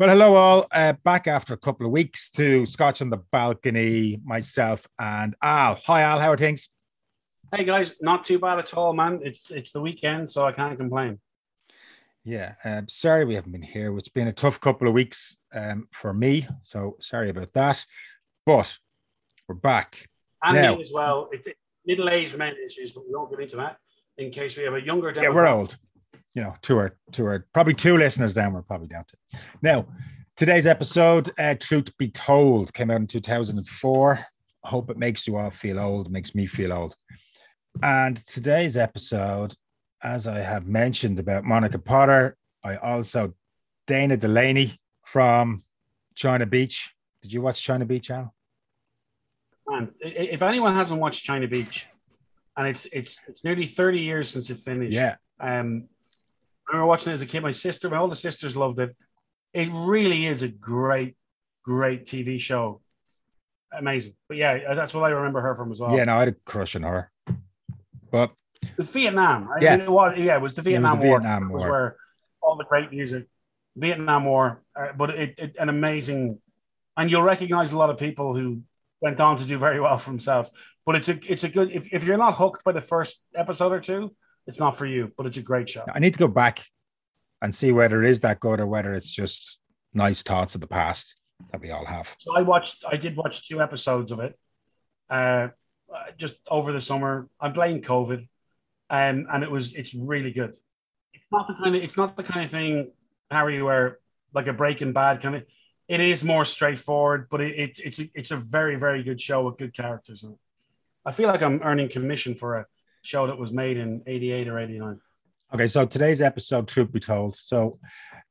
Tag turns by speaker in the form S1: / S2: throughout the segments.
S1: Well, hello all. Uh, back after a couple of weeks to Scotch on the balcony, myself and Al. Hi, Al. How are things?
S2: Hey guys, not too bad at all, man. It's it's the weekend, so I can't complain.
S1: Yeah, um, sorry we haven't been here. It's been a tough couple of weeks um, for me, so sorry about that. But we're back.
S2: And
S1: Now-
S2: me as well. It's middle-aged men issues, but we won't get into that in case we have a younger.
S1: Yeah, we're old. You know, to our to our probably two listeners down. We're probably down to now. Today's episode, uh, "Truth Be Told," came out in two thousand and four. I hope it makes you all feel old. Makes me feel old. And today's episode, as I have mentioned about Monica Potter, I also Dana Delany from China Beach. Did you watch China Beach, Al?
S2: Man, if anyone hasn't watched China Beach, and it's it's it's nearly thirty years since it finished.
S1: Yeah,
S2: Um, I remember watching it as a kid. My sister, my older sisters loved it. It really is a great, great TV show. Amazing. But yeah, that's what I remember her from as well.
S1: yeah. No, I had a crush on her, but
S2: It was Vietnam. Right?
S1: Yeah.
S2: It was, yeah, it was the Vietnam
S1: the
S2: War.
S1: Vietnam
S2: It was where all the great music, Vietnam War, uh, but it, it an amazing, and you'll recognize a lot of people who went on to do very well for themselves. But it's a it's a good if, if you're not hooked by the first episode or two, it's not for you. But it's a great show.
S1: I need to go back and see whether it is that good or whether it's just nice thoughts of the past that we all have.
S2: So I watched, I did watch two episodes of it, uh, just over the summer. I blame COVID, um, and it was it's really good. It's not the kind of it's not the kind of thing, Harry, where like a Breaking Bad kind of. It is more straightforward, but it, it, it's a, it's a very very good show with good characters. in it. I feel like I'm earning commission for a show that was made in '88 or '89.
S1: Okay, so today's episode, truth be told. So,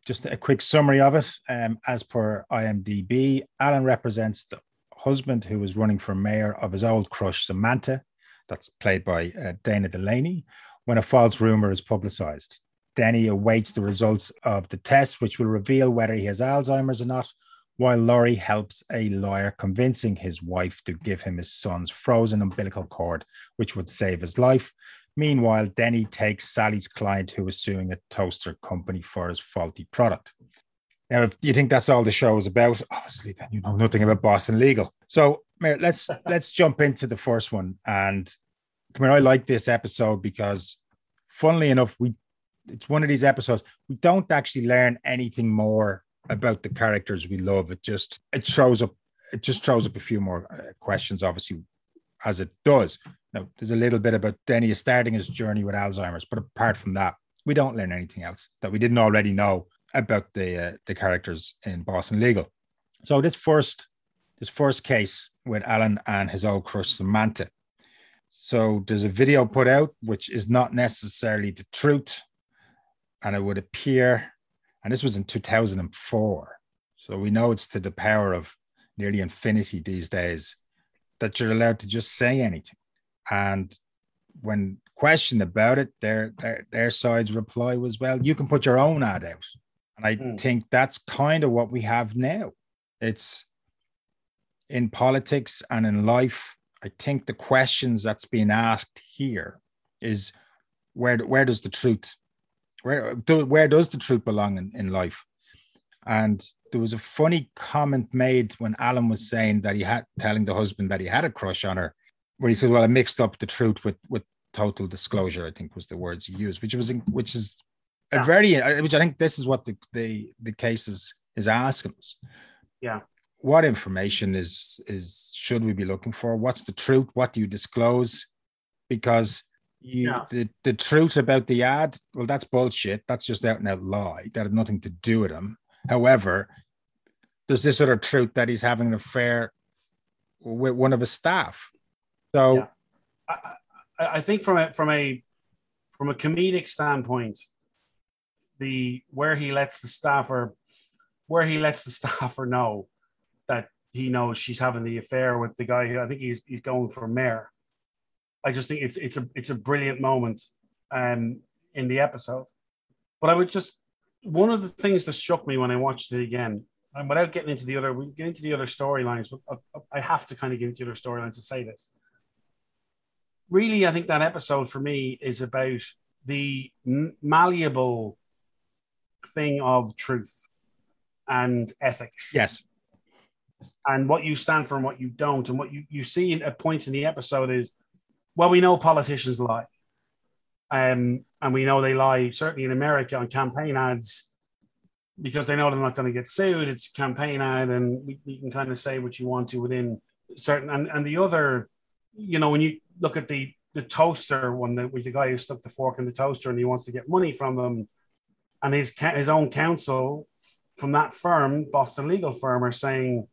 S1: just a quick summary of it. Um, as per IMDb, Alan represents the husband who was running for mayor of his old crush, Samantha. That's played by uh, Dana Delany. When a false rumor is publicized, Denny awaits the results of the test, which will reveal whether he has Alzheimer's or not. While Lori helps a lawyer convincing his wife to give him his son's frozen umbilical cord, which would save his life. Meanwhile, Denny takes Sally's client who is suing a toaster company for his faulty product. Now, if you think that's all the show is about, obviously, then you know nothing about Boston Legal. So, Mayor, let's let's jump into the first one. And come here, I like this episode because, funnily enough, we it's one of these episodes we don't actually learn anything more about the characters we love. It just it shows up. It just throws up a few more uh, questions, obviously, as it does. Now, there's a little bit about Denny starting his journey with Alzheimer's, but apart from that, we don't learn anything else that we didn't already know about the uh, the characters in Boston Legal. So this first this first case with Alan and his old crush Samantha. So there's a video put out which is not necessarily the truth, and it would appear, and this was in 2004. So we know it's to the power of nearly infinity these days that you're allowed to just say anything. And when questioned about it, their their their side's reply was, "Well, you can put your own ad out." And I
S2: Hmm.
S1: think that's kind of what we have now. It's in politics and in life. I think the questions that's being asked here is where where does the truth where do, where does the truth belong in, in life? And there was a funny comment made when Alan was saying that he had telling the husband that he had a crush on her, where he said, "Well, I mixed up the truth with with total disclosure." I think was the words he used, which was which is a
S2: Yeah.
S1: very uh, which I think this is what the the the case is is asking us.
S2: Yeah.
S1: What information is is should we be looking for? What's the truth? What do you disclose? Because you
S2: Yeah.
S1: the, the truth about the ad, well, that's bullshit. That's just out and out lie. That had nothing to do with him. However, there's this other truth that he's having an affair with one of his staff. So
S2: Yeah. I, I I think from a from a from a comedic standpoint, the where he lets the staffer where he lets the staffer know that he knows she's having the affair with the guy who I think he's he's going for mayor. I just think it's it's a it's a brilliant moment um in the episode. But I would just one of the things that struck me when I watched it again, and without getting into the other, we get into the other storylines, but I- I have to kind of get into the other storylines to say this. Really, I think that episode for me is about the malleable thing of truth and ethics.
S1: Yes.
S2: And what you stand for and what you don't. And what you, you see at points in the episode is, well, we know politicians lie. Um, and we know they lie, certainly in America, on campaign ads because they know they're not going to get sued. It's a campaign ad, and we, you can kind of say what you want to within certain. And, and the other, you know, when you look at the the toaster one, that with the guy who stuck the fork in the toaster and he wants to get money from them, and his his own counsel from that firm, Boston legal firm, are saying,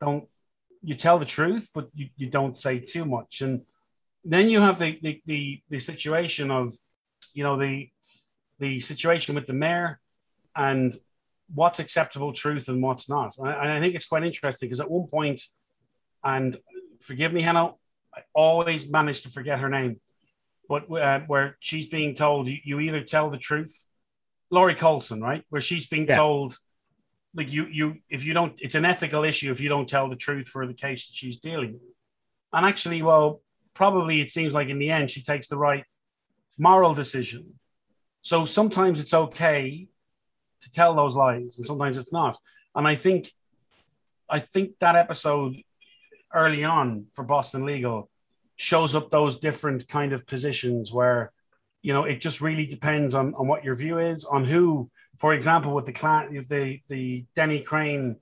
S2: don't you tell the truth, but you, you don't say too much. And then you have the, the the the situation of, you know, the the situation with the mayor and what's acceptable truth and what's not. And I, think it's quite interesting because at one point, and forgive me, Hannah, I always manage to forget her name, but uh, where she's being told you, you, either tell the truth, Lori Colson, right? Where she's being yeah. told, like you, you, if you don't, it's an ethical issue if you don't tell the truth for the case that she's dealing with. And actually, well, probably it seems like in the end she takes the right moral decision. So sometimes it's okay to tell those lies, and sometimes it's not. And I think, I think that episode early on for Boston Legal shows up those different kind of positions where, you know, it just really depends on on what your view is on who. For example, with the client, if the the Denny Crane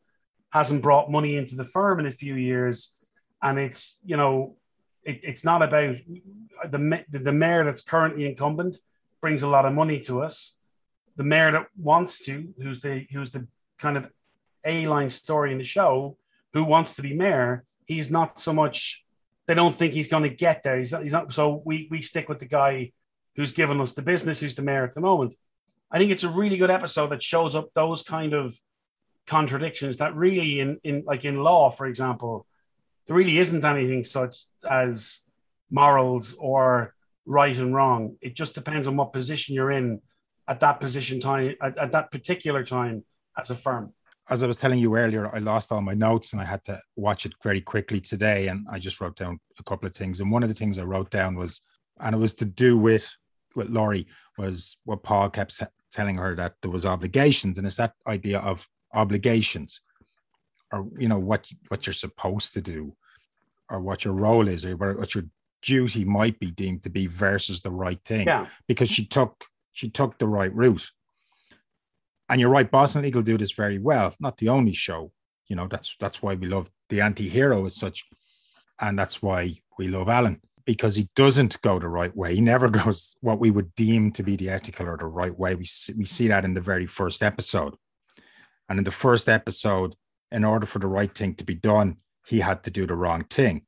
S2: hasn't brought money into the firm in a few years, and it's you know, it, it's not about the the mayor that's currently incumbent brings a lot of money to us the mayor that wants to, who's the who's the kind of a line story in the show, who wants to be mayor, he's not so much. They don't think he's going to get there. He's not, he's not. So we we stick with the guy who's given us the business, who's the mayor at the moment. I think it's a really good episode that shows up those kind of contradictions that really in in like in law, for example, there really isn't anything such as morals or right and wrong. It just depends on what position you're in at that position time at, at that particular time as a firm
S1: as I was telling you earlier, I lost all my notes and I had to watch it very quickly today. And I just wrote down a couple of things. And one of the things I wrote down was, and it was to do with with Lori, was what Paul kept telling her that there was obligations, and it's that idea of obligations, or you know what what you're supposed to do, or what your role is, or what your duty might be deemed to be versus the right thing.
S2: Yeah.
S1: Because she took she took the right route. And you're right, Boston Legal do this very well. Not the only show, you know. That's that's why we love the anti-hero as such, and that's why we love Alan because he doesn't go the right way. He never goes what we would deem to be the ethical or the right way. We see, we see that in the very first episode, and in the first episode, in order for the right thing to be done, he had to do the wrong thing.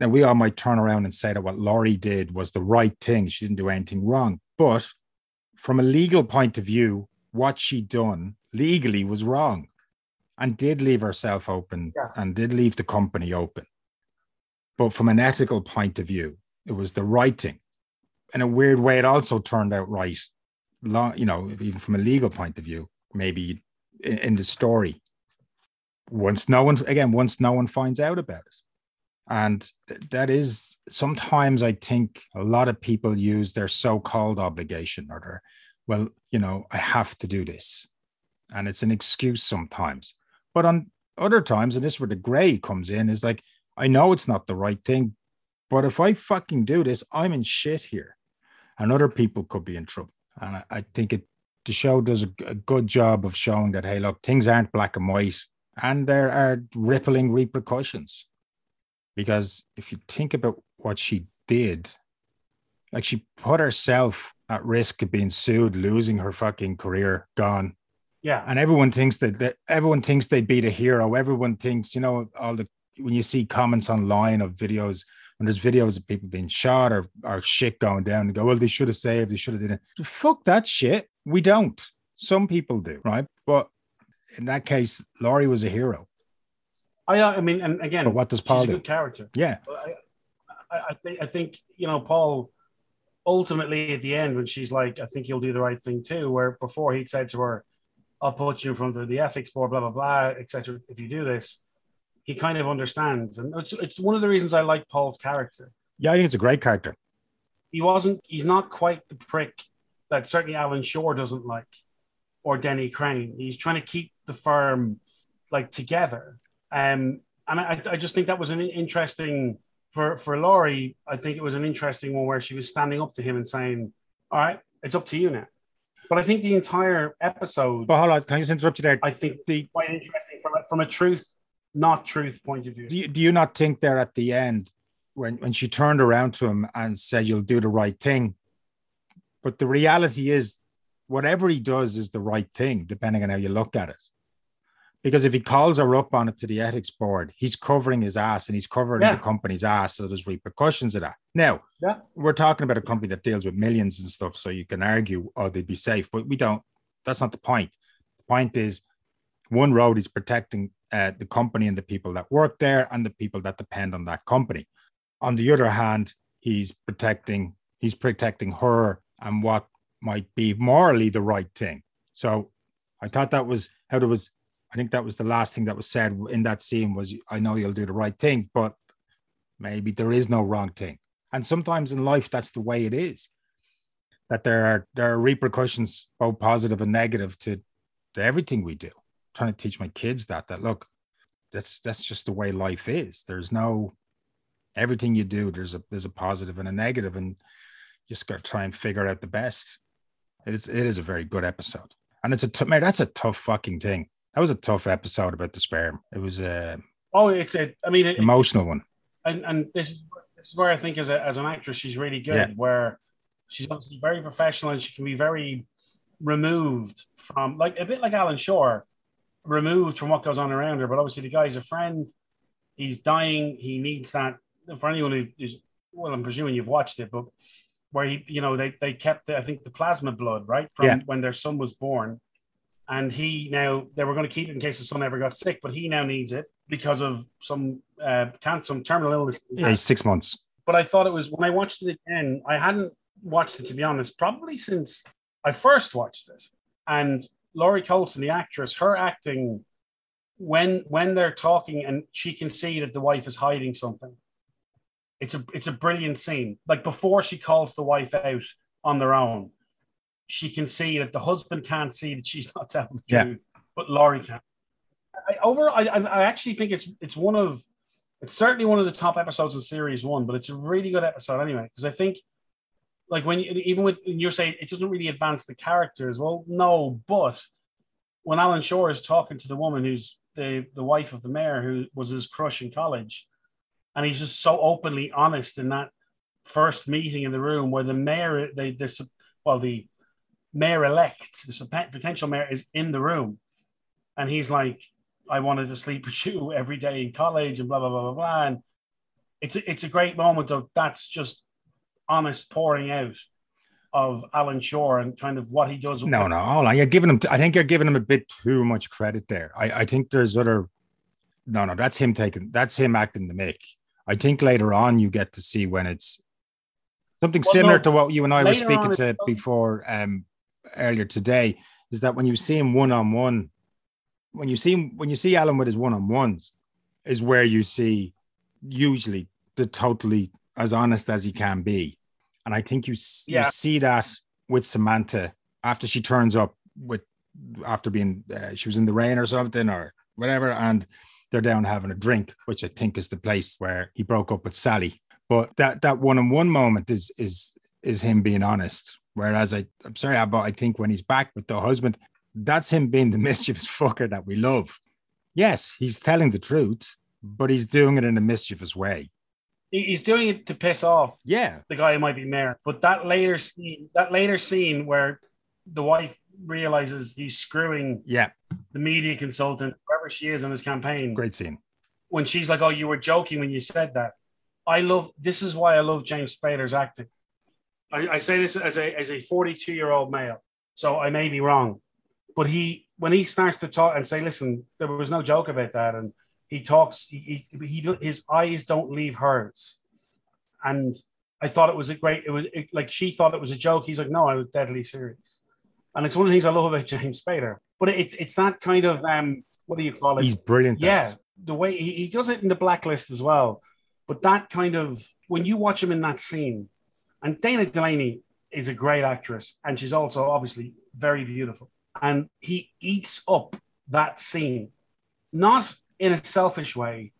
S1: Now we all might turn around and say that what Lori did was the right thing. She didn't do anything wrong. But from a legal point of view, what she done legally was wrong and did leave herself open and did leave the company open. But from an ethical point of view, it was the right thing. In a weird way, it also turned out right. Long, you know, even from a legal point of view, maybe in the story. Once no one, again, once no one finds out about it. And that is sometimes I think a lot of people use their so called obligation or their, well, you know, I have to do this. And it's an excuse sometimes. But on other times, and this is where the gray comes in, is like, I know it's not the right thing, but if I fucking do this, I'm in shit here. And other people could be in trouble. And I, I think it the show does a, a good job of showing that, hey, look, things aren't black and white and there are rippling repercussions because if you think about what she did, like she put herself at risk of being sued, losing her fucking career, gone.
S2: Yeah.
S1: And everyone thinks that, that everyone thinks they'd be the hero. Everyone thinks, you know, all the when you see comments online of videos, when there's videos of people being shot or, or shit going down and go, well, they should have saved, they should have did it. Fuck that shit. We don't. Some people do, right? But in that case, Lori was a hero.
S2: Oh, I, I mean, and again,
S1: but what does Paul
S2: she's
S1: do?
S2: a good character.
S1: Yeah,
S2: I, I, think I think you know Paul. Ultimately, at the end, when she's like, "I think you'll do the right thing too," where before he'd said to her, "I'll put you in front of the ethics board, blah blah blah, etc." If you do this, he kind of understands, and it's, it's one of the reasons I like Paul's character.
S1: Yeah, I think it's a great character.
S2: He wasn't. He's not quite the prick that certainly Alan Shore doesn't like, or Denny Crane. He's trying to keep the firm like together. Um, and I, I just think that was an interesting for for Lori. I think it was an interesting one where she was standing up to him and saying, "All right, it's up to you now." But I think the entire episode.
S1: But hold on, can I just interrupt you there?
S2: I think the quite interesting from a, from a truth, not truth point of view.
S1: Do you, do you not think there at the end when when she turned around to him and said, "You'll do the right thing," but the reality is, whatever he does is the right thing, depending on how you look at it. Because if he calls her up on it to the ethics board, he's covering his ass and he's covering yeah. the company's ass. So there's repercussions of that. Now, yeah. we're talking about a company that deals with millions and stuff. So you can argue, oh, they'd be safe, but we don't. That's not the point. The point is, one road is protecting uh, the company and the people that work there and the people that depend on that company. On the other hand, he's protecting he's protecting her and what might be morally the right thing. So I thought that was how there was I think that was the last thing that was said in that scene was I know you'll do the right thing, but maybe there is no wrong thing. And sometimes in life that's the way it is. That there are there are repercussions, both positive and negative, to, to everything we do. I'm trying to teach my kids that that look, that's that's just the way life is. There's no everything you do, there's a there's a positive and a negative, and just gotta try and figure out the best. It's it is a very good episode. And it's a t- man, that's a tough fucking thing that was a tough episode about the sperm. It was a
S2: oh, it's a I mean, it,
S1: emotional one.
S2: And and this is this is where I think as a, as an actress she's really good. Yeah. Where she's obviously very professional and she can be very removed from like a bit like Alan Shore, removed from what goes on around her. But obviously the guy's a friend. He's dying. He needs that. For anyone who is well, I'm presuming you've watched it, but where he, you know, they they kept the, I think the plasma blood right from yeah. when their son was born and he now they were going to keep it in case his son ever got sick, but he now needs it because of some uh, cancer, some terminal illness.
S1: Yeah, he's six months.
S2: But I thought it was when I watched it again. I hadn't watched it to be honest, probably since I first watched it. And Lori Colson, the actress, her acting when when they're talking and she can see that the wife is hiding something. It's a it's a brilliant scene. Like before she calls the wife out on their own she can see that the husband can't see that she's not telling the yeah. truth, but Lori can. I, over, I, I actually think it's it's one of it's certainly one of the top episodes of series one, but it's a really good episode anyway because I think like when you even with you're saying it doesn't really advance the characters. Well, no, but when Alan Shore is talking to the woman who's the the wife of the mayor who was his crush in college, and he's just so openly honest in that first meeting in the room where the mayor they this well the mayor elect, the potential mayor, is in the room, and he's like, "I wanted to sleep with you every day in college," and blah blah blah blah blah. And it's a, it's a great moment of that's just honest pouring out of Alan Shore and kind of what he does.
S1: No, no, hold on. You're giving him. I think you're giving him a bit too much credit there. I, I think there's other. No, no, that's him taking. That's him acting the make. I think later on you get to see when it's something well, similar no, to what you and I were speaking to before um, earlier today is that when you see him one on one, when you see him, when you see Alan with his one on ones, is where you see usually the totally as honest as he can be, and I think you yeah. you see that with Samantha after she turns up with after being uh, she was in the rain or something or whatever, and they're down having a drink, which I think is the place where he broke up with Sally. But that that one on one moment is is is him being honest Whereas I, I'm sorry, but I think when he's back with the husband, that's him being the mischievous fucker that we love. Yes, he's telling the truth, but he's doing it in a mischievous way.
S2: He's doing it to piss off.
S1: Yeah,
S2: the guy who might be mayor. But that later scene, that later scene where the wife realizes he's screwing
S1: yeah
S2: the media consultant, whoever she is, on his campaign.
S1: Great scene.
S2: When she's like, "Oh, you were joking when you said that." I love. This is why I love James Spader's acting I, I say this as a as a 42 year old male, so I may be wrong, but he when he starts to talk and say, "Listen, there was no joke about that," and he talks, he, he, he his eyes don't leave hers, and I thought it was a great. It was it, like she thought it was a joke. He's like, "No, I was deadly serious," and it's one of the things I love about James Spader. But it's it's that kind of um, what do you call it?
S1: He's brilliant.
S2: Yeah, the way he, he does it in the blacklist as well. But that kind of when you watch him in that scene, and Dana Delany is a great actress, and she's also obviously very beautiful. And he eats up that scene, not in a selfish way,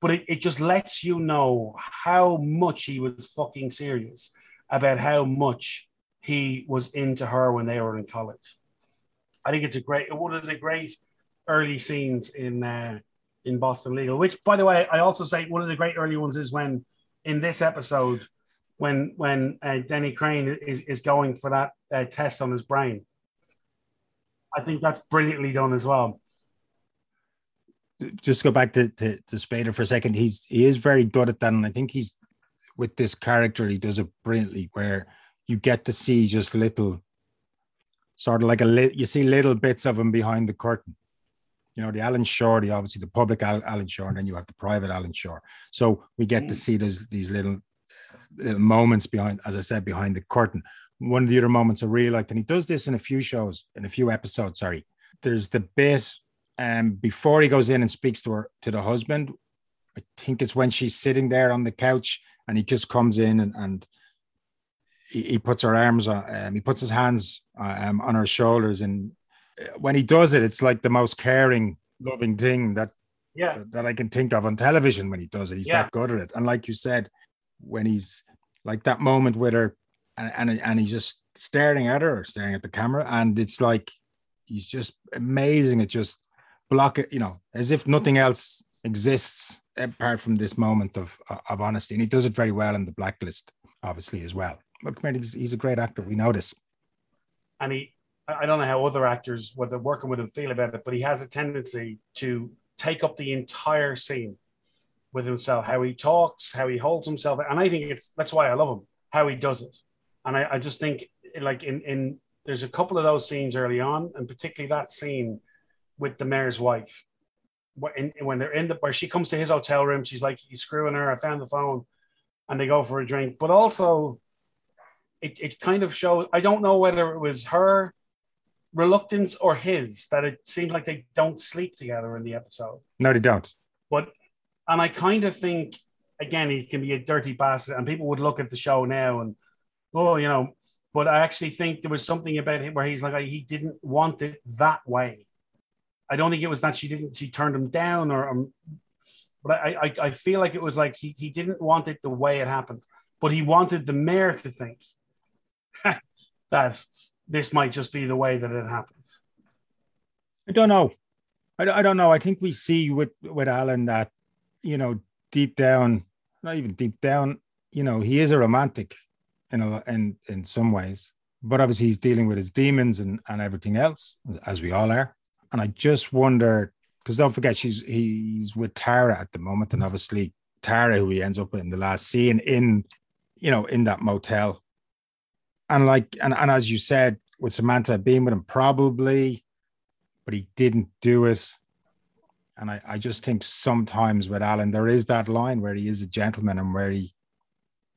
S2: but it, it just lets you know how much he was fucking serious about how much he was into her when they were in college. I think it's a great one of the great early scenes in uh, in Boston Legal. Which, by the way, I also say one of the great early ones is when in this episode when when uh, Denny Crane is, is going for that uh, test on his brain. I think that's brilliantly done as well.
S1: Just go back to, to, to Spader for a second. He's he is very good at that, and I think he's with this character. He does it brilliantly, where you get to see just little, sort of like a li- you see little bits of him behind the curtain. You know, the Alan Shore, the obviously the public Alan Shore, and then you have the private Alan Shore. So we get to mm. see those these little, little moments behind, as I said, behind the curtain one of the other moments I really liked, and he does this in a few shows, in a few episodes. Sorry, there's the bit um before he goes in and speaks to her to the husband. I think it's when she's sitting there on the couch, and he just comes in and and he, he puts her arms on, um, he puts his hands um, on her shoulders, and uh, when he does it, it's like the most caring, loving thing that
S2: yeah
S1: that, that I can think of on television when he does it. He's yeah. that good at it, and like you said, when he's like that moment with her and, and and he's just staring at her, staring at the camera, and it's like he's just amazing at just block it, you know, as if nothing else exists apart from this moment of of honesty. And he does it very well in the blacklist, obviously, as well. But he's, he's a great actor. We know this.
S2: And he, I don't know how other actors, what they're working with him, feel about it, but he has a tendency to take up the entire scene with himself, how he talks, how he holds himself. And I think it's that's why I love him, how he does it. And I, I just think like in in there's a couple of those scenes early on, and particularly that scene with the mayor's wife. When, when they're in the where she comes to his hotel room, she's like, he's screwing her. I found the phone, and they go for a drink. But also, it, it kind of shows. I don't know whether it was her reluctance or his that it seems like they don't sleep together in the episode.
S1: No, they don't.
S2: But and I kind of think again he can be a dirty bastard, and people would look at the show now and oh, you know, but I actually think there was something about him where he's like he didn't want it that way. I don't think it was that she didn't she turned him down or um, but I, I I feel like it was like he he didn't want it the way it happened, but he wanted the mayor to think that this might just be the way that it happens.
S1: I don't know. I, I don't know. I think we see with with Alan that you know deep down, not even deep down, you know, he is a romantic in a in in some ways but obviously he's dealing with his demons and and everything else as we all are. And i just wonder because don't forget she's he's with tara at the moment and obviously tara who he ends up in the last scene in you know in that motel. And like and, and as you said with samantha being with him probably but he didn't do it and I, I just think sometimes with alan there is that line where he is a gentleman and where he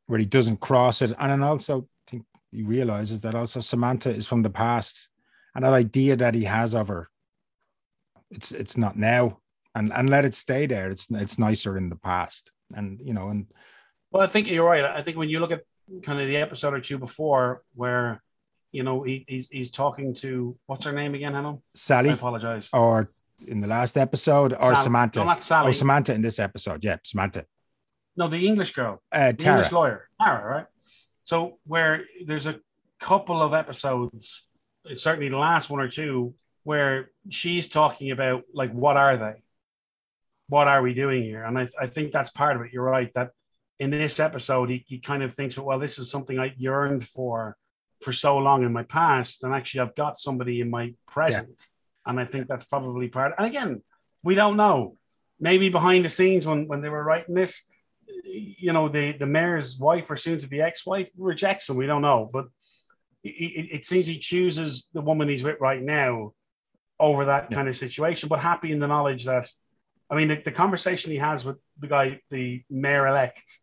S1: where he doesn't cross it. And then also think he realizes that also Samantha is from the past. And that idea that he has of her, it's it's not now. And and let it stay there. It's it's nicer in the past. And you know, and
S2: well, I think you're right. I think when you look at kind of the episode or two before where you know he, he's he's talking to what's her name again, Hannah?
S1: Sally. I
S2: apologize.
S1: Or in the last episode, or Sally. Samantha.
S2: No, Sally.
S1: Oh, Samantha in this episode. Yeah, Samantha.
S2: No, the English girl.
S1: Uh,
S2: the English lawyer. Tara, right? So where there's a couple of episodes, certainly the last one or two, where she's talking about like what are they? What are we doing here? And I, I think that's part of it. You're right that in this episode he, he kind of thinks, well, this is something I yearned for for so long in my past, and actually I've got somebody in my present, yeah. And I think that's probably part. And again, we don't know. Maybe behind the scenes when when they were writing this, you know, the, the mayor's wife or soon to be ex wife rejects him. We don't know. But it, it, seems he chooses the woman he's with right now over that yeah. kind of situation, but happy in the knowledge that, I mean, the, the conversation he has with the guy, the mayor elect,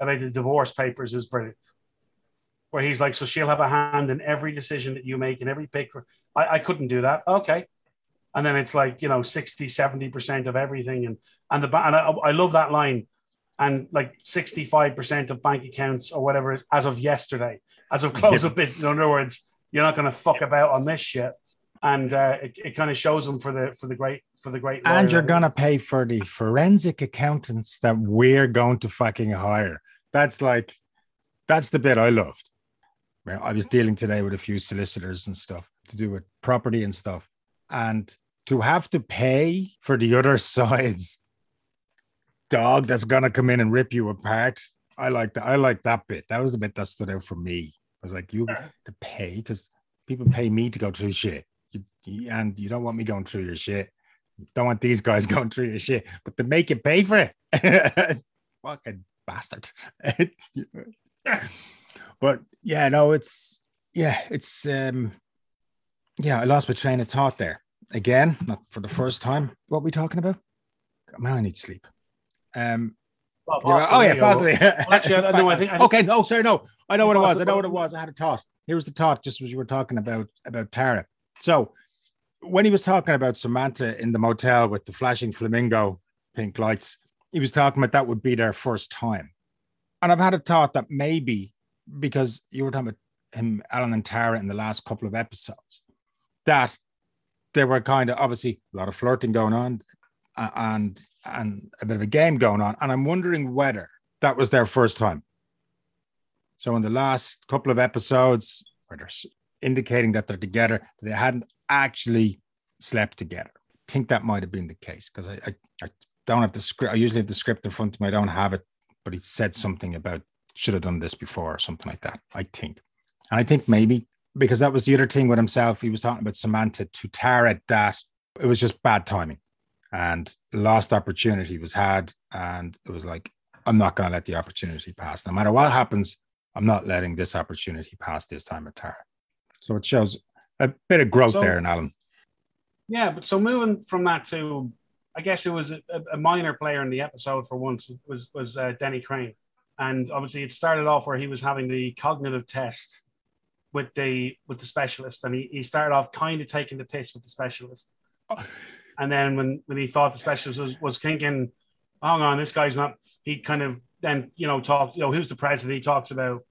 S2: about the divorce papers is brilliant. Where he's like, so she'll have a hand in every decision that you make and every pick. For, I, I couldn't do that. Okay. And then it's like, you know, 60, 70% of everything. And, and the, and I, I love that line and like 65% of bank accounts or whatever is as of yesterday, as of close of business. In other words, you're not going to fuck about on this shit. and uh, it, it kind of shows them for the for the great for the great.
S1: And you're gonna pay for the forensic accountants that we're going to fucking hire. That's like, that's the bit I loved. I was dealing today with a few solicitors and stuff to do with property and stuff, and to have to pay for the other side's dog that's gonna come in and rip you apart. I like that. I like that bit. That was the bit that stood out for me. I was like, you have to pay because people pay me to go through shit. You, you, and you don't want me going through your shit. Don't want these guys going through your shit, but to make you pay for it. Fucking bastard. but yeah, no, it's yeah, it's um yeah, I lost my train of thought there. Again, not for the first time. What are we talking about? Man, I need sleep. Um well, oh yeah, possibly. actually, I, no, I think, I think, okay. No, sorry, no. I know what it was. I know what it was. I had a thought. Here was the thought, just as you were talking about about Tara. So when he was talking about Samantha in the motel with the flashing flamingo pink lights, he was talking about that would be their first time. And I've had a thought that maybe because you were talking about him, Alan and Tara in the last couple of episodes, that there were kind of obviously a lot of flirting going on uh, and and a bit of a game going on. And I'm wondering whether that was their first time. So in the last couple of episodes, where they're indicating that they're together, they hadn't actually slept together. I think that might have been the case because I, I, I don't have the script. I usually have the script in front of me. I don't have it, but he said something about should have done this before or something like that. I think, and I think maybe because that was the other thing with himself. He was talking about Samantha to Tara that it was just bad timing and lost opportunity was had, and it was like I'm not going to let the opportunity pass. No matter what happens, I'm not letting this opportunity pass this time at Tara. So it shows a bit of growth so, there in Alan.
S2: Yeah, but so moving from that to, I guess it was a, a minor player in the episode for once was was uh, Denny Crane, and obviously it started off where he was having the cognitive test with the with the specialist, and he, he started off kind of taking the piss with the specialist, oh. and then when when he thought the specialist was was thinking, hang on, this guy's not, he kind of then you know talks, you know, who's the president? He talks about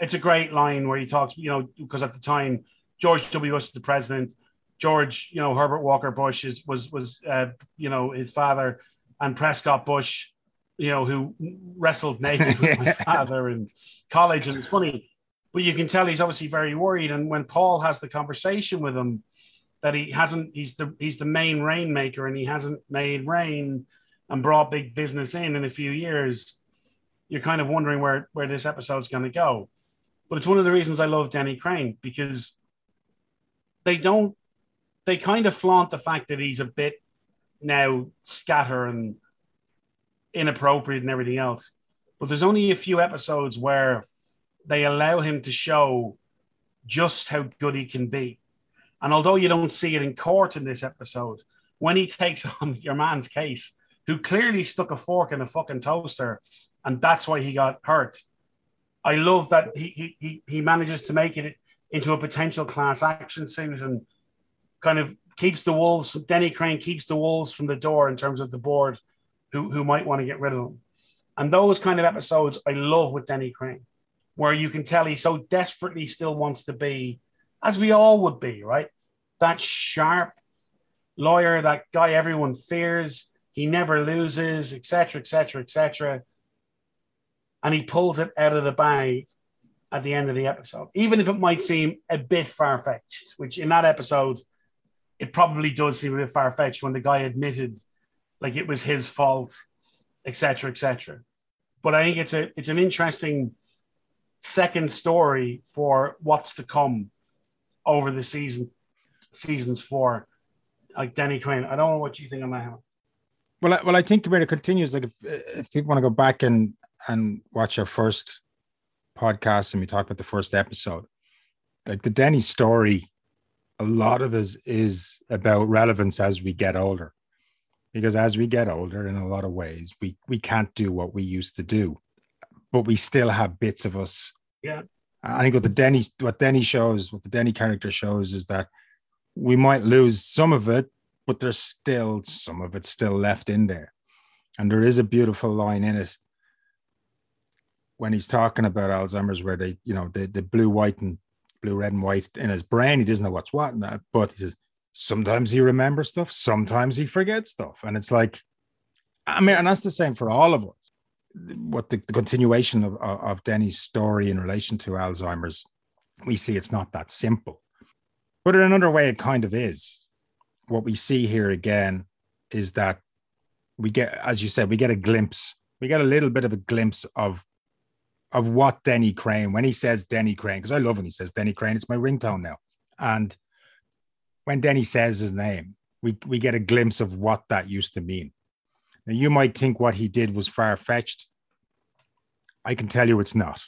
S2: it's a great line where he talks, you know, because at the time George W. Bush is the president. George, you know, Herbert Walker Bush is was was uh, you know his father, and Prescott Bush, you know, who wrestled naked with my father in college, and it's funny, but you can tell he's obviously very worried. And when Paul has the conversation with him, that he hasn't, he's the he's the main rainmaker, and he hasn't made rain and brought big business in in a few years. You're kind of wondering where where this episode's going to go. But it's one of the reasons I love Denny Crane because they don't, they kind of flaunt the fact that he's a bit now scatter and inappropriate and everything else. But there's only a few episodes where they allow him to show just how good he can be. And although you don't see it in court in this episode, when he takes on your man's case, who clearly stuck a fork in a fucking toaster, and that's why he got hurt, I love that he he he manages to make it into a potential class action suit and kind of keeps the wolves. Denny Crane keeps the wolves from the door in terms of the board, who who might want to get rid of them. And those kind of episodes I love with Denny Crane, where you can tell he so desperately still wants to be, as we all would be, right? That sharp lawyer, that guy everyone fears. He never loses, etc., etc., etc and he pulls it out of the bag at the end of the episode, even if it might seem a bit far fetched, which in that episode, it probably does seem a bit far fetched when the guy admitted like it was his fault, etc., etc. But I think it's a it's an interesting second story for what's to come over the season seasons for like Denny Crane. I don't know what you think on that.
S1: Well, I, well, I think where it continues, like if, if people want to go back and and watch our first podcast and we talked about the first episode, like the Denny story, a lot of this is about relevance as we get older. Because as we get older, in a lot of ways, we we can't do what we used to do, but we still have bits of us.
S2: Yeah.
S1: I think what the Denny what Denny shows, what the Denny character shows, is that we might lose some of it, but there's still some of it still left in there. And there is a beautiful line in it when he's talking about Alzheimer's, where they, you know, the, the blue, white, and blue, red, and white in his brain. He doesn't know what's what and that, but he says sometimes he remembers stuff, sometimes he forgets stuff. And it's like, I mean, and that's the same for all of us. What the, the continuation of, of Denny's story in relation to Alzheimer's, we see it's not that simple. But in another way, it kind of is. What we see here again is that we get, as you said, we get a glimpse, we get a little bit of a glimpse of of what Denny Crane, when he says Denny Crane, because I love when he says Denny Crane, it's my ringtone now. And when Denny says his name, we, we get a glimpse of what that used to mean. Now, you might think what he did was far fetched. I can tell you it's not.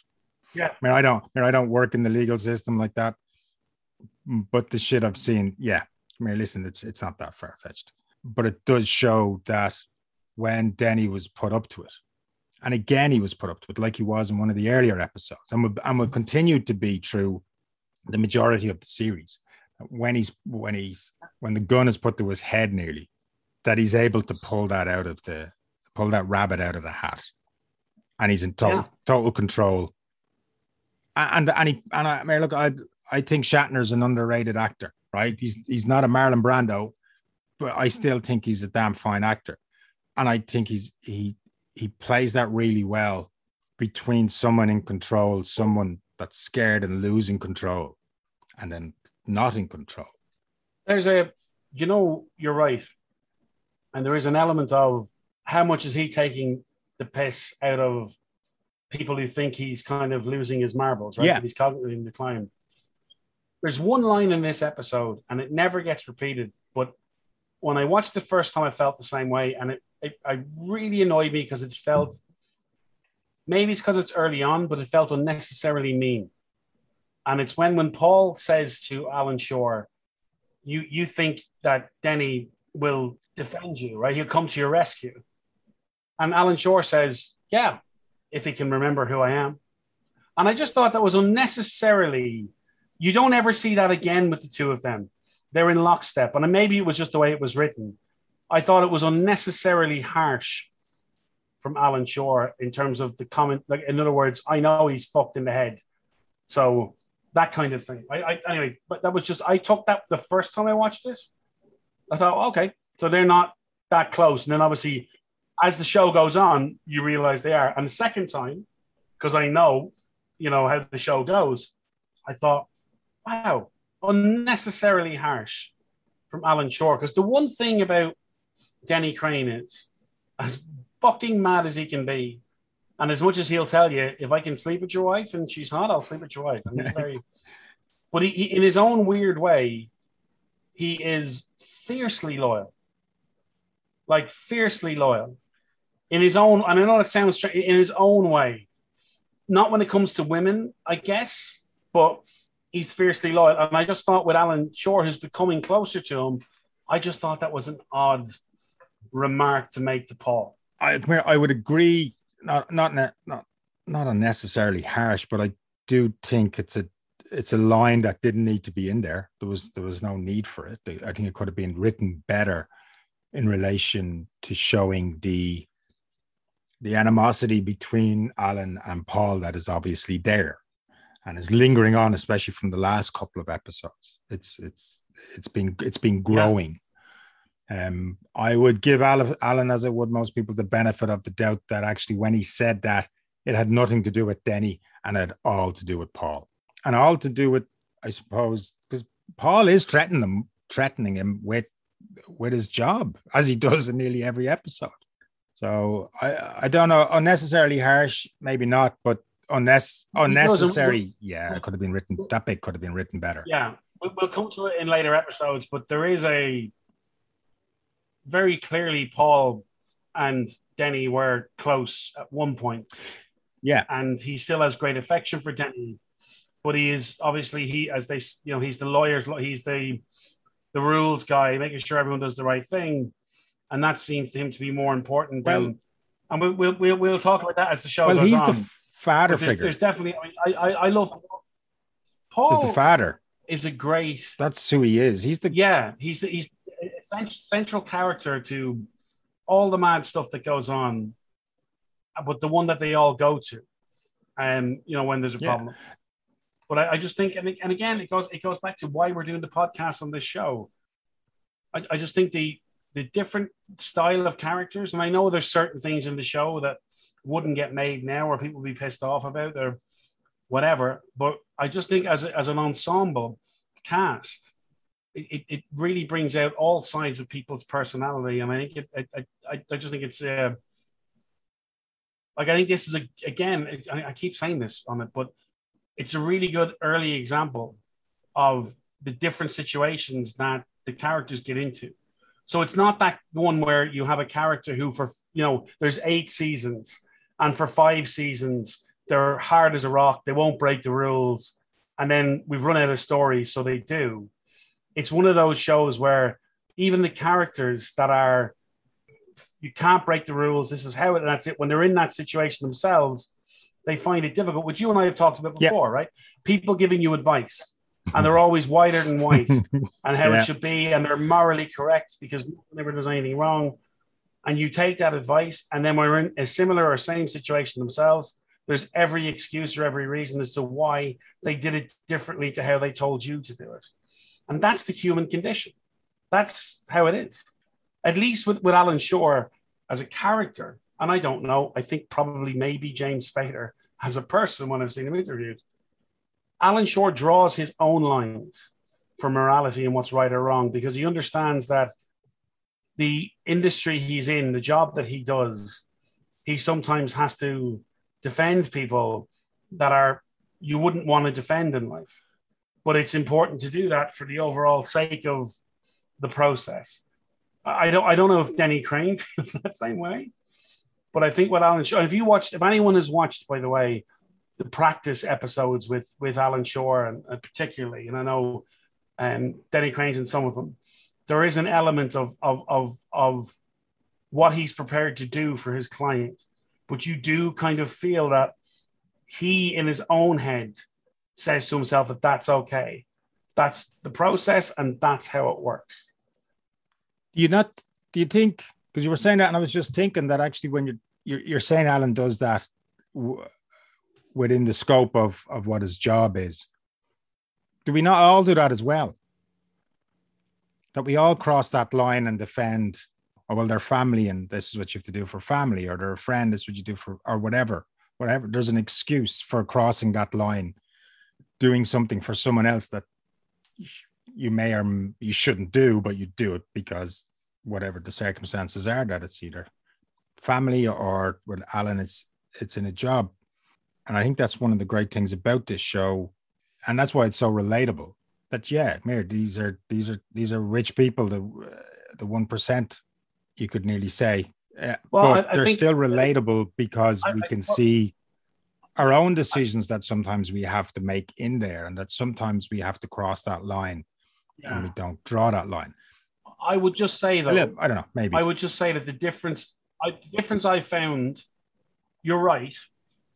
S2: Yeah.
S1: I mean, I don't, I, mean, I don't work in the legal system like that, but the shit I've seen, yeah. I mean, listen, it's it's not that far fetched, but it does show that when Denny was put up to it, and again, he was put up to it like he was in one of the earlier episodes, and will, and will continue to be true the majority of the series. When he's when he's when the gun is put to his head nearly, that he's able to pull that out of the pull that rabbit out of the hat, and he's in total yeah. total control. And and he and I, I mean, look, I I think Shatner's an underrated actor, right? He's he's not a Marlon Brando, but I still hmm. think he's a damn fine actor, and I think he's he he plays that really well between someone in control, someone that's scared and losing control, and then not in control.
S2: There's a, you know, you're right, and there is an element of how much is he taking the piss out of people who think he's kind of losing his marbles, right?
S1: Yeah.
S2: He's cognitive decline. There's one line in this episode, and it never gets repeated. But when I watched the first time, I felt the same way, and it it, it really annoyed me because it felt maybe it's because it's early on, but it felt unnecessarily mean. And it's when when Paul says to Alan Shore, "You you think that Denny will defend you, right? He'll come to your rescue." And Alan Shore says, "Yeah, if he can remember who I am." And I just thought that was unnecessarily. You don't ever see that again with the two of them. They're in lockstep, and maybe it was just the way it was written. I thought it was unnecessarily harsh from Alan Shore in terms of the comment. Like, in other words, I know he's fucked in the head. So that kind of thing. I, I anyway, but that was just I took that the first time I watched this. I thought, okay, so they're not that close. And then obviously, as the show goes on, you realize they are. And the second time, because I know, you know, how the show goes, I thought, wow, unnecessarily harsh from Alan Shore. Because the one thing about Denny Crane is as fucking mad as he can be. And as much as he'll tell you, if I can sleep with your wife and she's hot, I'll sleep with your wife. Very, but he, he, in his own weird way, he is fiercely loyal. Like fiercely loyal in his own, and I know it sounds strange, in his own way. Not when it comes to women, I guess, but he's fiercely loyal. And I just thought with Alan Shore, who's becoming closer to him, I just thought that was an odd remark to make to Paul.
S1: I I would agree, not not not not unnecessarily harsh, but I do think it's a it's a line that didn't need to be in there. There was there was no need for it. I think it could have been written better in relation to showing the the animosity between Alan and Paul that is obviously there and is lingering on, especially from the last couple of episodes. It's it's it's been it's been growing. Um, I would give Alan, as I would most people, the benefit of the doubt that actually, when he said that, it had nothing to do with Denny and had all to do with Paul, and all to do with, I suppose, because Paul is threatening him, threatening him with with his job, as he does in nearly every episode. So I I don't know, unnecessarily harsh, maybe not, but unless unnecessary, yeah, it could have been written. That bit could have been written better.
S2: Yeah, we'll come to it in later episodes, but there is a very clearly Paul and Denny were close at one point.
S1: Yeah.
S2: And he still has great affection for Denny. But he is obviously he as they you know, he's the lawyers he's the the rules guy, making sure everyone does the right thing. And that seems to him to be more important well, than and we'll, we'll we'll we'll talk about that as the show
S1: well,
S2: goes
S1: he's
S2: on.
S1: the father
S2: there's,
S1: figure.
S2: There's definitely I, I I love
S1: Paul. Is the father
S2: is a great.
S1: That's who he is. He's the
S2: yeah. He's the, he's central character to all the mad stuff that goes on, but the one that they all go to, and um, you know when there's a problem. But I, I just think, and, and again, it goes it goes back to why we're doing the podcast on this show. I, I just think the the different style of characters, and I know there's certain things in the show that wouldn't get made now or people would be pissed off about or whatever. But I just think as, a, as an ensemble cast, it, it really brings out all sides of people's personality. And I think it, I, I, I just think it's, uh, like, I think this is a, again, I, I keep saying this on it, but it's a really good early example of the different situations that the characters get into. So it's not that one where you have a character who, for you know, there's eight seasons, and for five seasons they're hard as a rock. They won't break the rules, and then we've run out of stories, so they do. It's one of those shows where even the characters that are you can't break the rules. This is how it. And that's it. When they're in that situation themselves, they find it difficult. Which you and I have talked about before, right? People giving you advice, and they're always whiter than white, and how yeah. it should be, and they're morally correct because never does anything wrong. And you take that advice, and then we're in a similar or same situation themselves. There's every excuse or every reason as to why they did it differently to how they told you to do it. And that's the human condition. That's how it is. At least with, with Alan Shore as a character, and I don't know, I think probably maybe James Spader as a person when I've seen him interviewed. Alan Shore draws his own lines for morality and what's right or wrong because he understands that the industry he's in, the job that he does, he sometimes has to defend people that are you wouldn't want to defend in life. But it's important to do that for the overall sake of the process. I don't I don't know if Denny Crane feels that same way. But I think what Alan Shore, if you watched, if anyone has watched, by the way, the practice episodes with with Alan Shore and, and particularly, and I know um, Denny Crane's in some of them, there is an element of of of of what he's prepared to do for his client, but you do kind of feel that he, in his own head, says to himself that that's okay, that's the process, and that's how it works.
S1: Do you not? Do you think? Because you were saying that, and I was just thinking that actually, when you're you're, you're saying Alan does that w- within the scope of of what his job is, do we not all do that as well? that we all cross that line and defend, or well, their family, and this is what you have to do for family, or their friend, this is what you do for, or whatever, whatever. There's an excuse for crossing that line, doing something for someone else that you may or you shouldn't do, but you do it because whatever the circumstances are that it's either family or with Alan, it's it's in a job. And I think that's one of the great things about this show. And that's why it's so relatable that yeah, these are these are these are rich people, the the one percent, you could nearly say. Uh, well, but I, I they're think, still relatable because I, we can see our own decisions that sometimes we have to make in there, and that sometimes we have to cross that line, yeah. and we don't draw that line.
S2: I would just say though,
S1: I don't know, maybe
S2: I would just say that the difference, I, the difference I found, you're right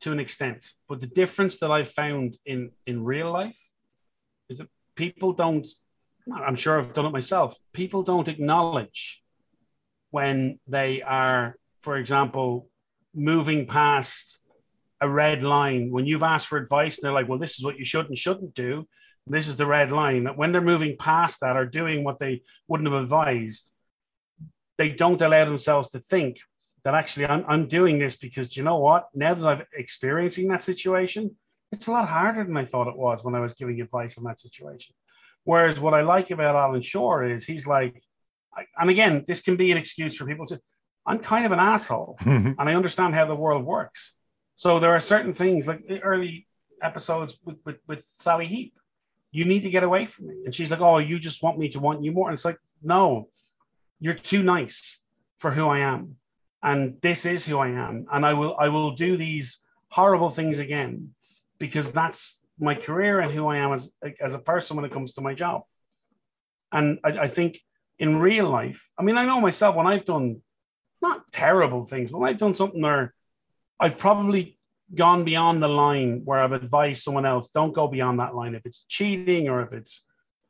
S2: to an extent, but the difference that I found in in real life is that people don't, I'm sure I've done it myself, people don't acknowledge when they are, for example, moving past a red line. When you've asked for advice, and they're like, well, this is what you should and shouldn't do. This is the red line. That when they're moving past that or doing what they wouldn't have advised, they don't allow themselves to think that actually I'm, I'm doing this because you know what? Now that I'm experiencing that situation, it's a lot harder than I thought it was when I was giving advice on that situation. Whereas what I like about Alan Shore is he's like, and again, this can be an excuse for people to, I'm kind of an asshole mm-hmm. and I understand how the world works. So there are certain things like the early episodes with, with, with Sally Heep. You need to get away from me. And she's like, Oh, you just want me to want you more. And it's like, No, you're too nice for who I am. And this is who I am. And I will I will do these horrible things again because that's my career and who I am as, as a person when it comes to my job. And I, I think in real life, I mean, I know myself when I've done not terrible things, but when I've done something where I've probably gone beyond the line where I've advised someone else, don't go beyond that line. If it's cheating or if it's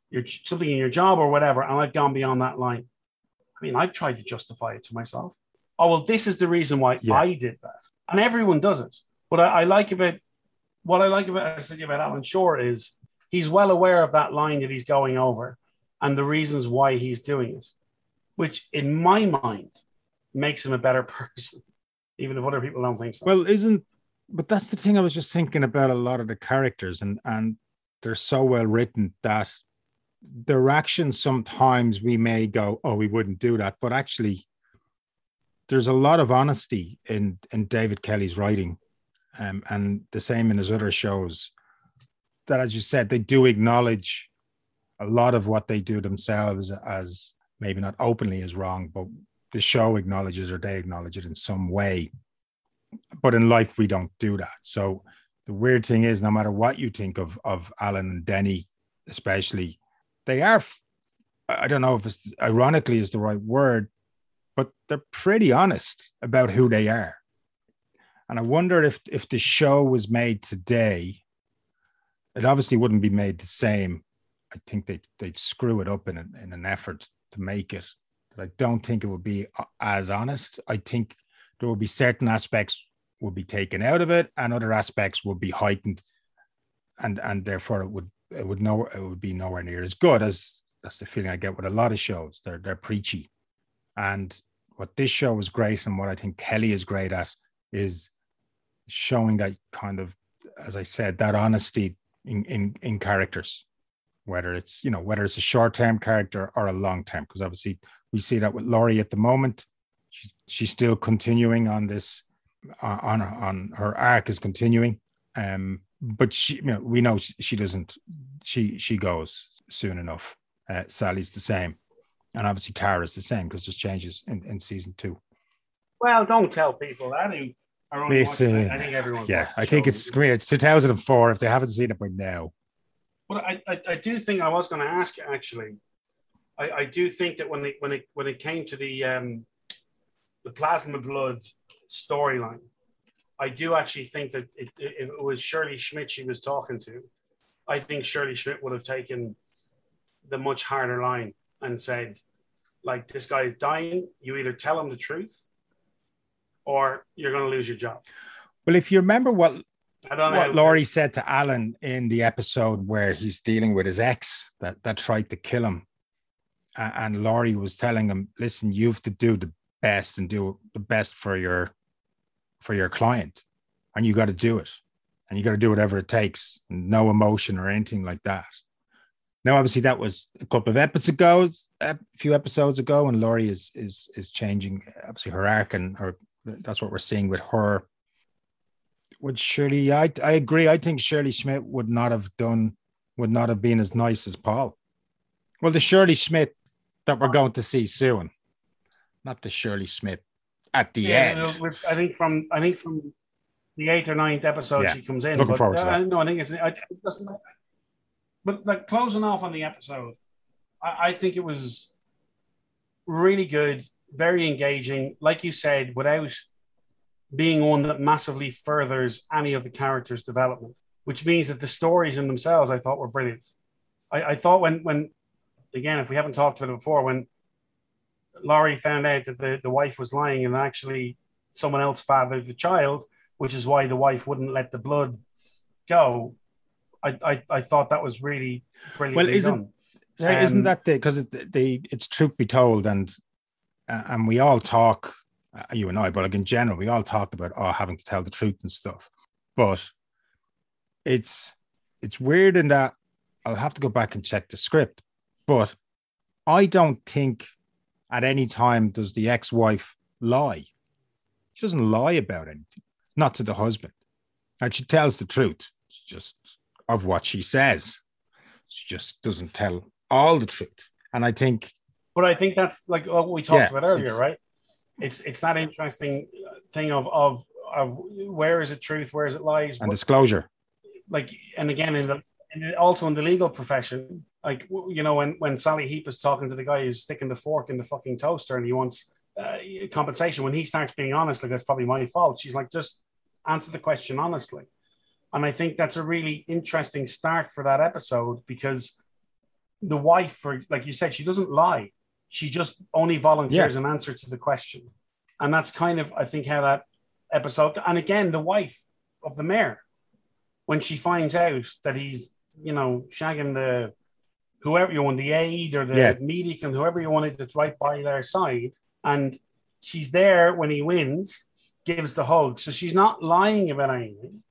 S2: you're, something in your job or whatever, and I've gone beyond that line. I mean, I've tried to justify it to myself. Oh, well, this is the reason why yeah. I did that. And everyone does it. But I, I like about what I like about I said about Alan Shore is he's well aware of that line that he's going over and the reasons why he's doing it, which in my mind makes him a better person, even if other people don't think so.
S1: Well, isn't but that's the thing I was just thinking about a lot of the characters and and they're so well written that their actions sometimes we may go, oh, we wouldn't do that, but actually there's a lot of honesty in in David Kelley's writing, um, and the same in his other shows. That, as you said, they do acknowledge a lot of what they do themselves as maybe not openly as wrong, but the show acknowledges or they acknowledge it in some way. But in life, we don't do that. So the weird thing is, no matter what you think of of Alan and Denny, especially, they are. I don't know if it's ironically is the right word, but they're pretty honest about who they are. And I wonder if if the show was made today, it obviously wouldn't be made the same. I think they they'd screw it up in an, in an effort to make it. But I don't think it would be uh, as honest. I think there would be certain aspects would be taken out of it, and other aspects would be heightened, and and therefore it would it would no it would be nowhere near as good as that's the feeling I get with a lot of shows. They're they're preachy, and what this show is great and what I think Kelley is great at is showing that kind of, as I said, that honesty in in, in characters, whether it's you know whether it's a short term character or a long term, because obviously we see that with Lori at the moment. She, she's still continuing on this uh, on on her arc is continuing, um, but she you know we know she, she doesn't she she goes soon enough. Uh, Sally's the same and obviously Tara's the same because there's changes in, in season two.
S2: Well, don't tell people that who are only watching, I think everyone.
S1: Yeah, I think it's great it's 2004. If they haven't seen it by now.
S2: Well, I, I, I do think I was going to ask you actually. I, I do think that when it when it when it came to the um, the plasma blood storyline, I do actually think that it, if it was Shirley Schmidt she was talking to, I think Shirley Schmidt would have taken the much harder line and said, like, this guy is dying. You either tell him the truth or you're going to lose your job.
S1: Well, if you remember what what Lori said to Alan in the episode where he's dealing with his ex that, that tried to kill him, and Lori was telling him, "Listen, you have to do the best and do the best for your for your client, and you got to do it, and you got to do whatever it takes, no emotion or anything like that." Now, obviously, that was a couple of episodes ago, a few episodes ago, and Lori is is is changing obviously her arc and her. That's what we're seeing with her. Would Shirley? I I agree. I think Shirley Schmidt would not have done, would not have been as nice as Paul. Well, the Shirley Schmidt that we're going to see soon, not the Shirley Schmidt at the yeah, end.
S2: No, I think from I think from the eighth or ninth episode yeah. she comes in.
S1: Looking but, forward to that. Uh,
S2: no, I think it's it doesn't but like closing off on the episode, I, I think it was really good, very engaging. Like you said, without being one that massively furthers any of the characters' development, which means that the stories in themselves I thought were brilliant. I, I thought when when again, if we haven't talked about it before, when Lori found out that the, the wife was lying and actually someone else fathered the child, which is why the wife wouldn't let the blood go. I, I, I thought that was really brilliant. Well,
S1: isn't um, isn't that the because it, the it's truth be told, and uh, and we all talk, uh, you and I, but like in general, we all talk about oh having to tell the truth and stuff, but it's it's weird in that I'll have to go back and check the script, but I don't think at any time does the ex-wife lie. She doesn't lie about anything, not to the husband, and she tells the truth. It's just of what she says. She just doesn't tell all the truth. And I think.
S2: But I think that's like what we talked yeah, about earlier, right? It's it's that interesting uh, thing of of of where is it truth, where is it lies,
S1: and disclosure.
S2: Like, and again, in the and also in the legal profession, like you know, when when Sally Heep is talking to the guy who's sticking the fork in the fucking toaster and he wants uh, compensation, when he starts being honest, like that's probably my fault. She's like, just answer the question honestly. And I think that's a really interesting start for that episode because the wife, for like you said, she doesn't lie. She just only volunteers yeah. an answer to the question. And that's kind of, I think, how that episode. And again, the wife of the mayor, when she finds out that he's, you know, shagging the whoever you want, the aide or the
S1: Yeah.
S2: medic and whoever you wanted that's right by their side. And she's there when he wins, gives the hug. So she's not lying about anything.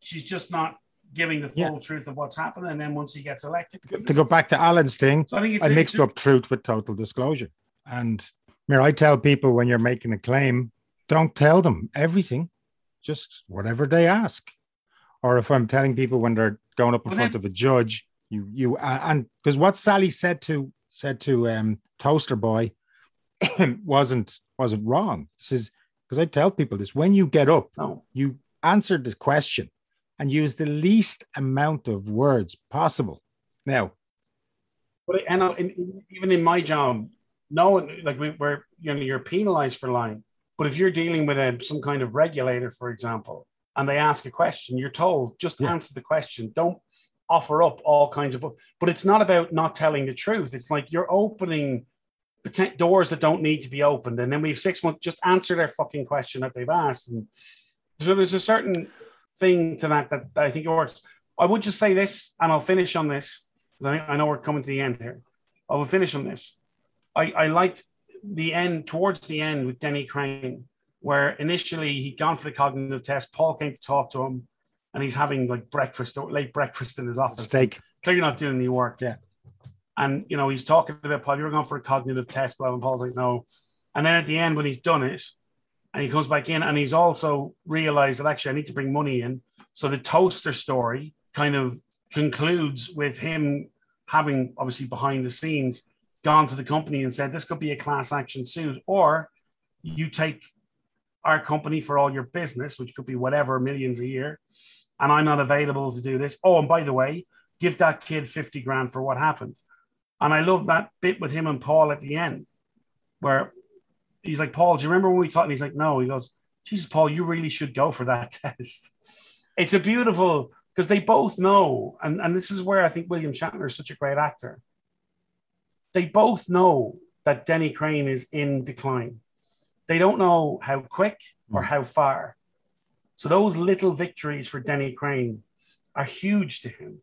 S2: She's just not giving the full
S1: Yeah.
S2: truth of what's happened. And then once he gets elected,
S1: To go back to Alan's thing,
S2: so I think it's
S1: I
S2: a-
S1: mixed up truth with total disclosure. And Mir, I tell people when you're making a claim, don't tell them everything, just whatever they ask. Or if I'm telling people when they're going up in front
S2: then-
S1: of a judge, you you uh, and because what Sally said to said to um Toaster Boy wasn't wasn't wrong. This is because I tell people this when you get up,
S2: No.
S1: you answer the question and use the least amount of words possible. Now,
S2: But and uh, in, even in my job, no one like we, we're you know you're penalized for lying. But if you're dealing with a, some kind of regulator, for example, and they ask a question, you're told just
S1: Yeah.
S2: answer the question. Don't offer up all kinds of. But it's not about not telling the truth. It's like you're opening doors that don't need to be opened, and then we have six months. Just answer their fucking question that they've asked, and so there's a certain thing to that that I think works. I would just say this, and I'll finish on this. 'cause I, I know we're coming to the end here. I will finish on this. I, I liked the end towards the end with Denny Crane, where initially he'd gone for the cognitive test. Paul came to talk to him, and he's having like breakfast or late breakfast in his office.
S1: steak.
S2: Clearly not doing any work.
S1: Yeah.
S2: And you know, he's talking about Paul, you're going for a cognitive test, blah, and Paul's like, no. And then at the end, when he's done it, and he comes back in, and he's also realized that actually I need to bring money in. So the toaster story kind of concludes with him having obviously behind the scenes gone to the company and said this could be a class action suit, or you take our company for all your business, which could be whatever millions a year, and I'm not available to do this. Oh, and by the way, give that kid 50 grand for what happened. And I love that bit with him and Paul at the end, where he's like, Paul, do you remember when we talked? And he's like, no. He goes, Jesus, Paul, you really should go for that test. It's a beautiful because they both know, and, and this is where I think William Shatner is such a great actor. They both know that Denny Crane is in decline. They don't know how quick or mm. how far. So those little victories for Denny Crane are huge to him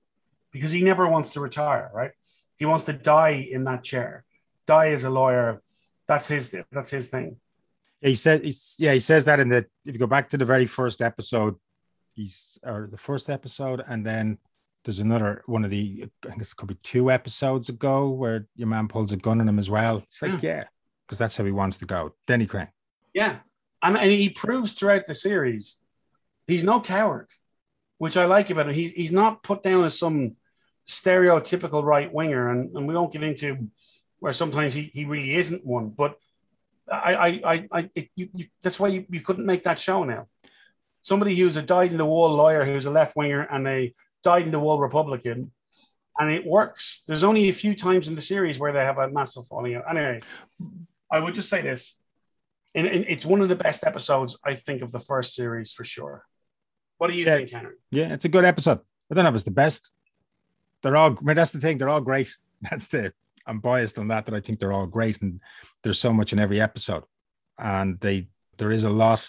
S2: because he never wants to retire, right? He wants to die in that chair, die as a lawyer. That's his that's his thing.
S1: He said, he's, yeah, he says that in the, if you go back to the very first episode, he's, or the first episode, and then there's another one of the, I think it could be two episodes ago where your man pulls a gun on him as well. It's like, hmm. yeah, because that's how he wants to go. Denny Crane.
S2: Yeah. And, and he proves throughout the series he's no coward, which I like about him. He, he's not put down as some stereotypical right winger, and, and we won't get into where sometimes he, he really isn't one. But I, I, I, I it, you, you, that's why you, you couldn't make that show now. Somebody who's a dyed in the wall lawyer who's a left winger and a dyed in the wall Republican, and it works. There's only a few times in the series where they have a massive falling out. Anyway, I would just say this. And it's one of the best episodes, I think, of the first series for sure. What do you
S1: Yeah.
S2: think, Henry?
S1: Yeah, it's a good episode. I don't know if it's the best. They're all, I mean, that's the thing. They're all great. That's the, I'm biased on that, that I think they're all great. And there's so much in every episode. And they, there is a lot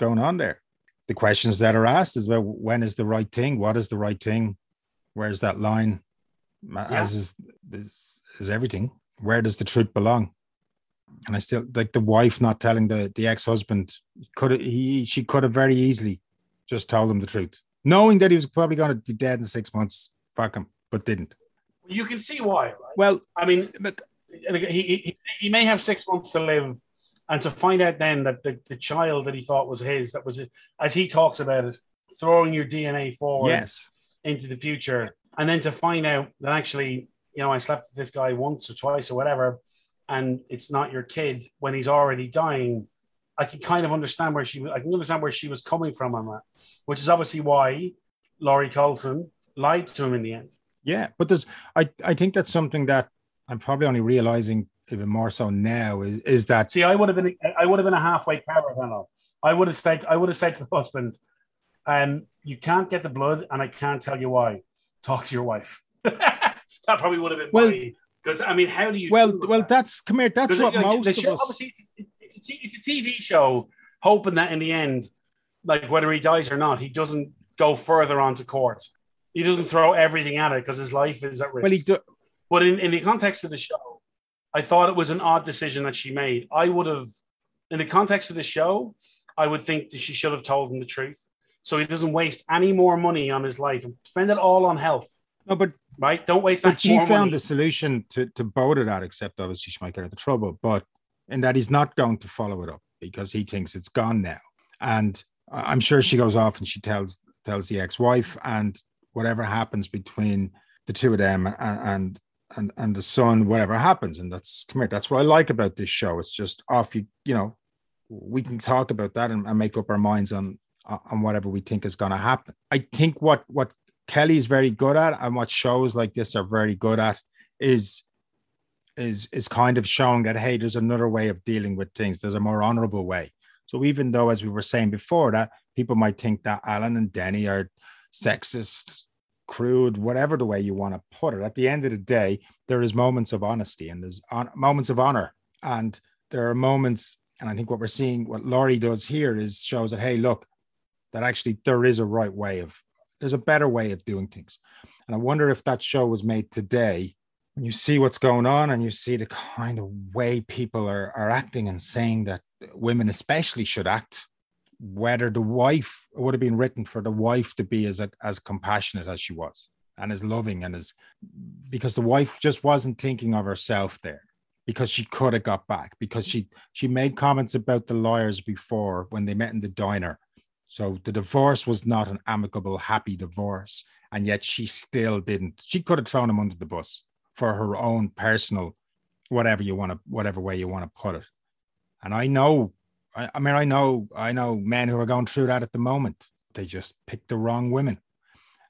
S1: going on there. The questions that are asked is about when is the right thing? What is the right thing? Where's that line? As is, is, is everything. Where does the truth belong? And I still like the wife not telling the, the ex-husband could he she could have very easily just told him the truth, knowing that he was probably going to be dead in six months. Fuck him, but didn't.
S2: You can see why, right?
S1: Well,
S2: I mean,
S1: look,
S2: he, he, he may have six months to live, and to find out then that the, the child that he thought was his, that was, as he talks about it, throwing your DNA forward
S1: yes,
S2: into the future, and then to find out that actually, you know, I slept with this guy once or twice or whatever, and it's not your kid when he's already dying. I can kind of understand where she was. I can understand where she was coming from on that, which is obviously why Lori Colson lied to him in the end.
S1: yeah, but there's I I think that's something that I'm probably only realizing even more so now is is that
S2: See, I would have been, I would have been a halfway caravan. I would have said, I would have said to the husband, um, "You can't get the blood, and I can't tell you why. Talk to your wife." that probably would have been
S1: Well-
S2: because I mean, how do you?
S1: well well
S2: that?
S1: that's come here that's what most of us
S2: Obviously, it's, it's, it's a TV show, hoping that in the end, like whether he dies or not, he doesn't go further onto court. He doesn't throw everything at it because his life is at risk.
S1: Well, he do,
S2: But in, in the context of the show, I thought it was an odd decision that she made. I would have, in the context of the show, I would think that she should have told him the truth. So he doesn't waste any more money on his life and spend it all on health.
S1: no, but
S2: Right? Don't waste
S1: but
S2: that
S1: she found
S2: money.
S1: a solution to to both of that, except obviously she might get into trouble. But in that he's not going to follow it up because he thinks it's gone now, and I'm sure she goes off and she tells tells the ex-wife, and whatever happens between the two of them and and and, and the son, whatever happens, and that's come here. That's what I like about this show. It's just off you, you know, we can talk about that and, and make up our minds on on whatever we think is going to happen. I think what what Kelley's very good at and what shows like this are very good at is is is kind of showing that hey, there's another way of dealing with things. There's a more honorable way. So even though, as we were saying before, that people might think that Alan and Denny are sexist, crude, whatever the way you want to put it, at the end of the day, there is moments of honesty and there's on, moments of honor, and there are moments. And I think what we're seeing, what Lori does here, is shows that hey, look, that actually there is a right way of there's a better way of doing things. And I wonder if that show was made today, and you see what's going on and you see the kind of way people are, are acting and saying that women especially should act, whether the wife would have been written for the wife to be as as compassionate as she was and as loving and as because the wife just wasn't thinking of herself there because she could have got back because she she made comments about the lawyers before when they met in the diner so the divorce was not an amicable, happy divorce. And yet she still didn't. She could have thrown him under the bus for her own personal, whatever you want to, whatever way you want to put it. And I know, I, I mean, I know, I know men who are going through that at the moment. They just pick the wrong women.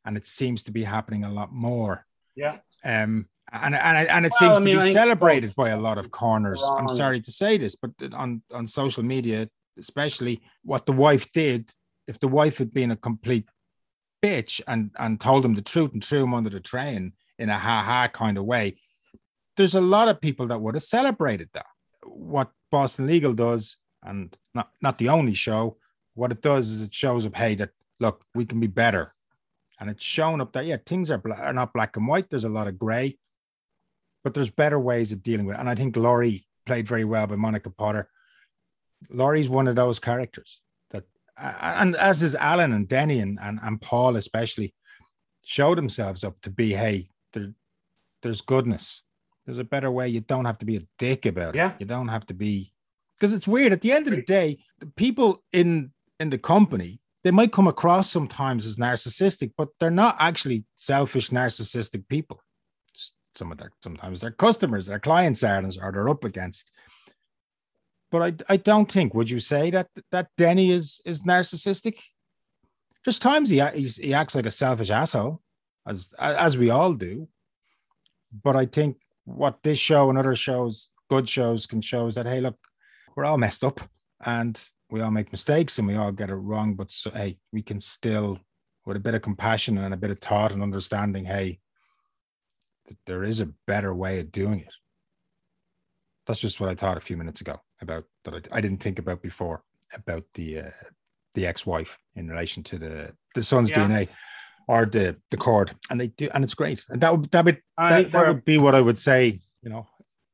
S1: And it seems to be happening a lot more.
S2: Yeah.
S1: Um, and and, and it
S2: Well,
S1: seems
S2: I mean,
S1: to be
S2: think
S1: celebrated by a lot of corners. I'm sorry to say this, but on on social media, especially what the wife did, if the wife had been a complete bitch and and told him the truth and threw him under the train in a ha ha kind of way, there's a lot of people that would have celebrated that. What Boston Legal does, and not not the only show, what it does is it shows up, hey, that look, we can be better. And it's shown up that yeah, things are, bla- are not black and white. There's a lot of gray, but there's better ways of dealing with it. And I think Lori played very well by Monica Potter. Lori's one of those characters that, and as is Alan and Denny and, and, and Paul especially, show themselves up to be, hey, there, there's goodness. There's a better way. You don't have to be a dick about
S2: Yeah.
S1: it. You don't have to be, because it's weird. At the end of the day, the people in in the company they might come across sometimes as narcissistic, but they're not actually selfish, narcissistic people. Some of their sometimes their customers, their clients are, or they're up against. But I, I don't think. Would you say that that Denny is is narcissistic? There's times he he's, he acts like a selfish asshole, as as we all do. But I think what this show and other shows, good shows, can show is that hey, look, we're all messed up and we all make mistakes and we all get it wrong. But so, hey, we can still, with a bit of compassion and a bit of thought and understanding, hey, th- there is a better way of doing it. That's just what I thought a few minutes ago about that I, I didn't think about before about the uh, the ex-wife in relation to the the son's
S2: Yeah.
S1: DNA or the the cord, and they do, and it's great. And that would that would that, that would be what I would say. You know,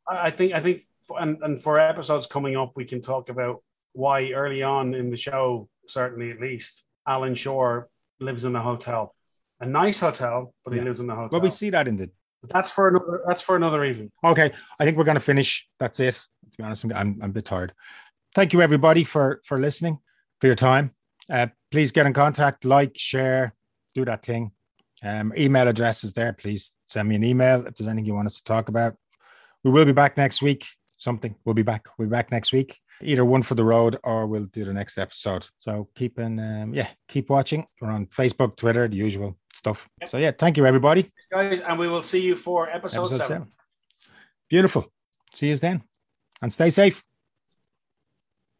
S2: I I think I think and, and for episodes coming up, we can talk about why early on in the show, certainly at least, Alan Shore lives in a hotel, a nice hotel, but he
S1: Yeah.
S2: lives in a hotel.
S1: well, we see that in the
S2: But that's for another. That's for another evening.
S1: Okay, I think we're going to finish. That's it. To be honest, I'm, I'm, I'm a bit tired. Thank you, everybody, for for listening, for your time. Uh, please get in contact, like, share, do that thing. Um, email address is there. Please send me an email if there's anything you want us to talk about. We will be back next week. Something. We'll be back. We'll be back next week. Either one for the road, or we'll do the next episode. So keep in, um, yeah, keep watching. We're on Facebook, Twitter, the usual stuff. So yeah, thank you, everybody.
S2: Guys, and we will see you for episode,
S1: Episode
S2: seven.
S1: seven. Beautiful. See you then, and stay safe.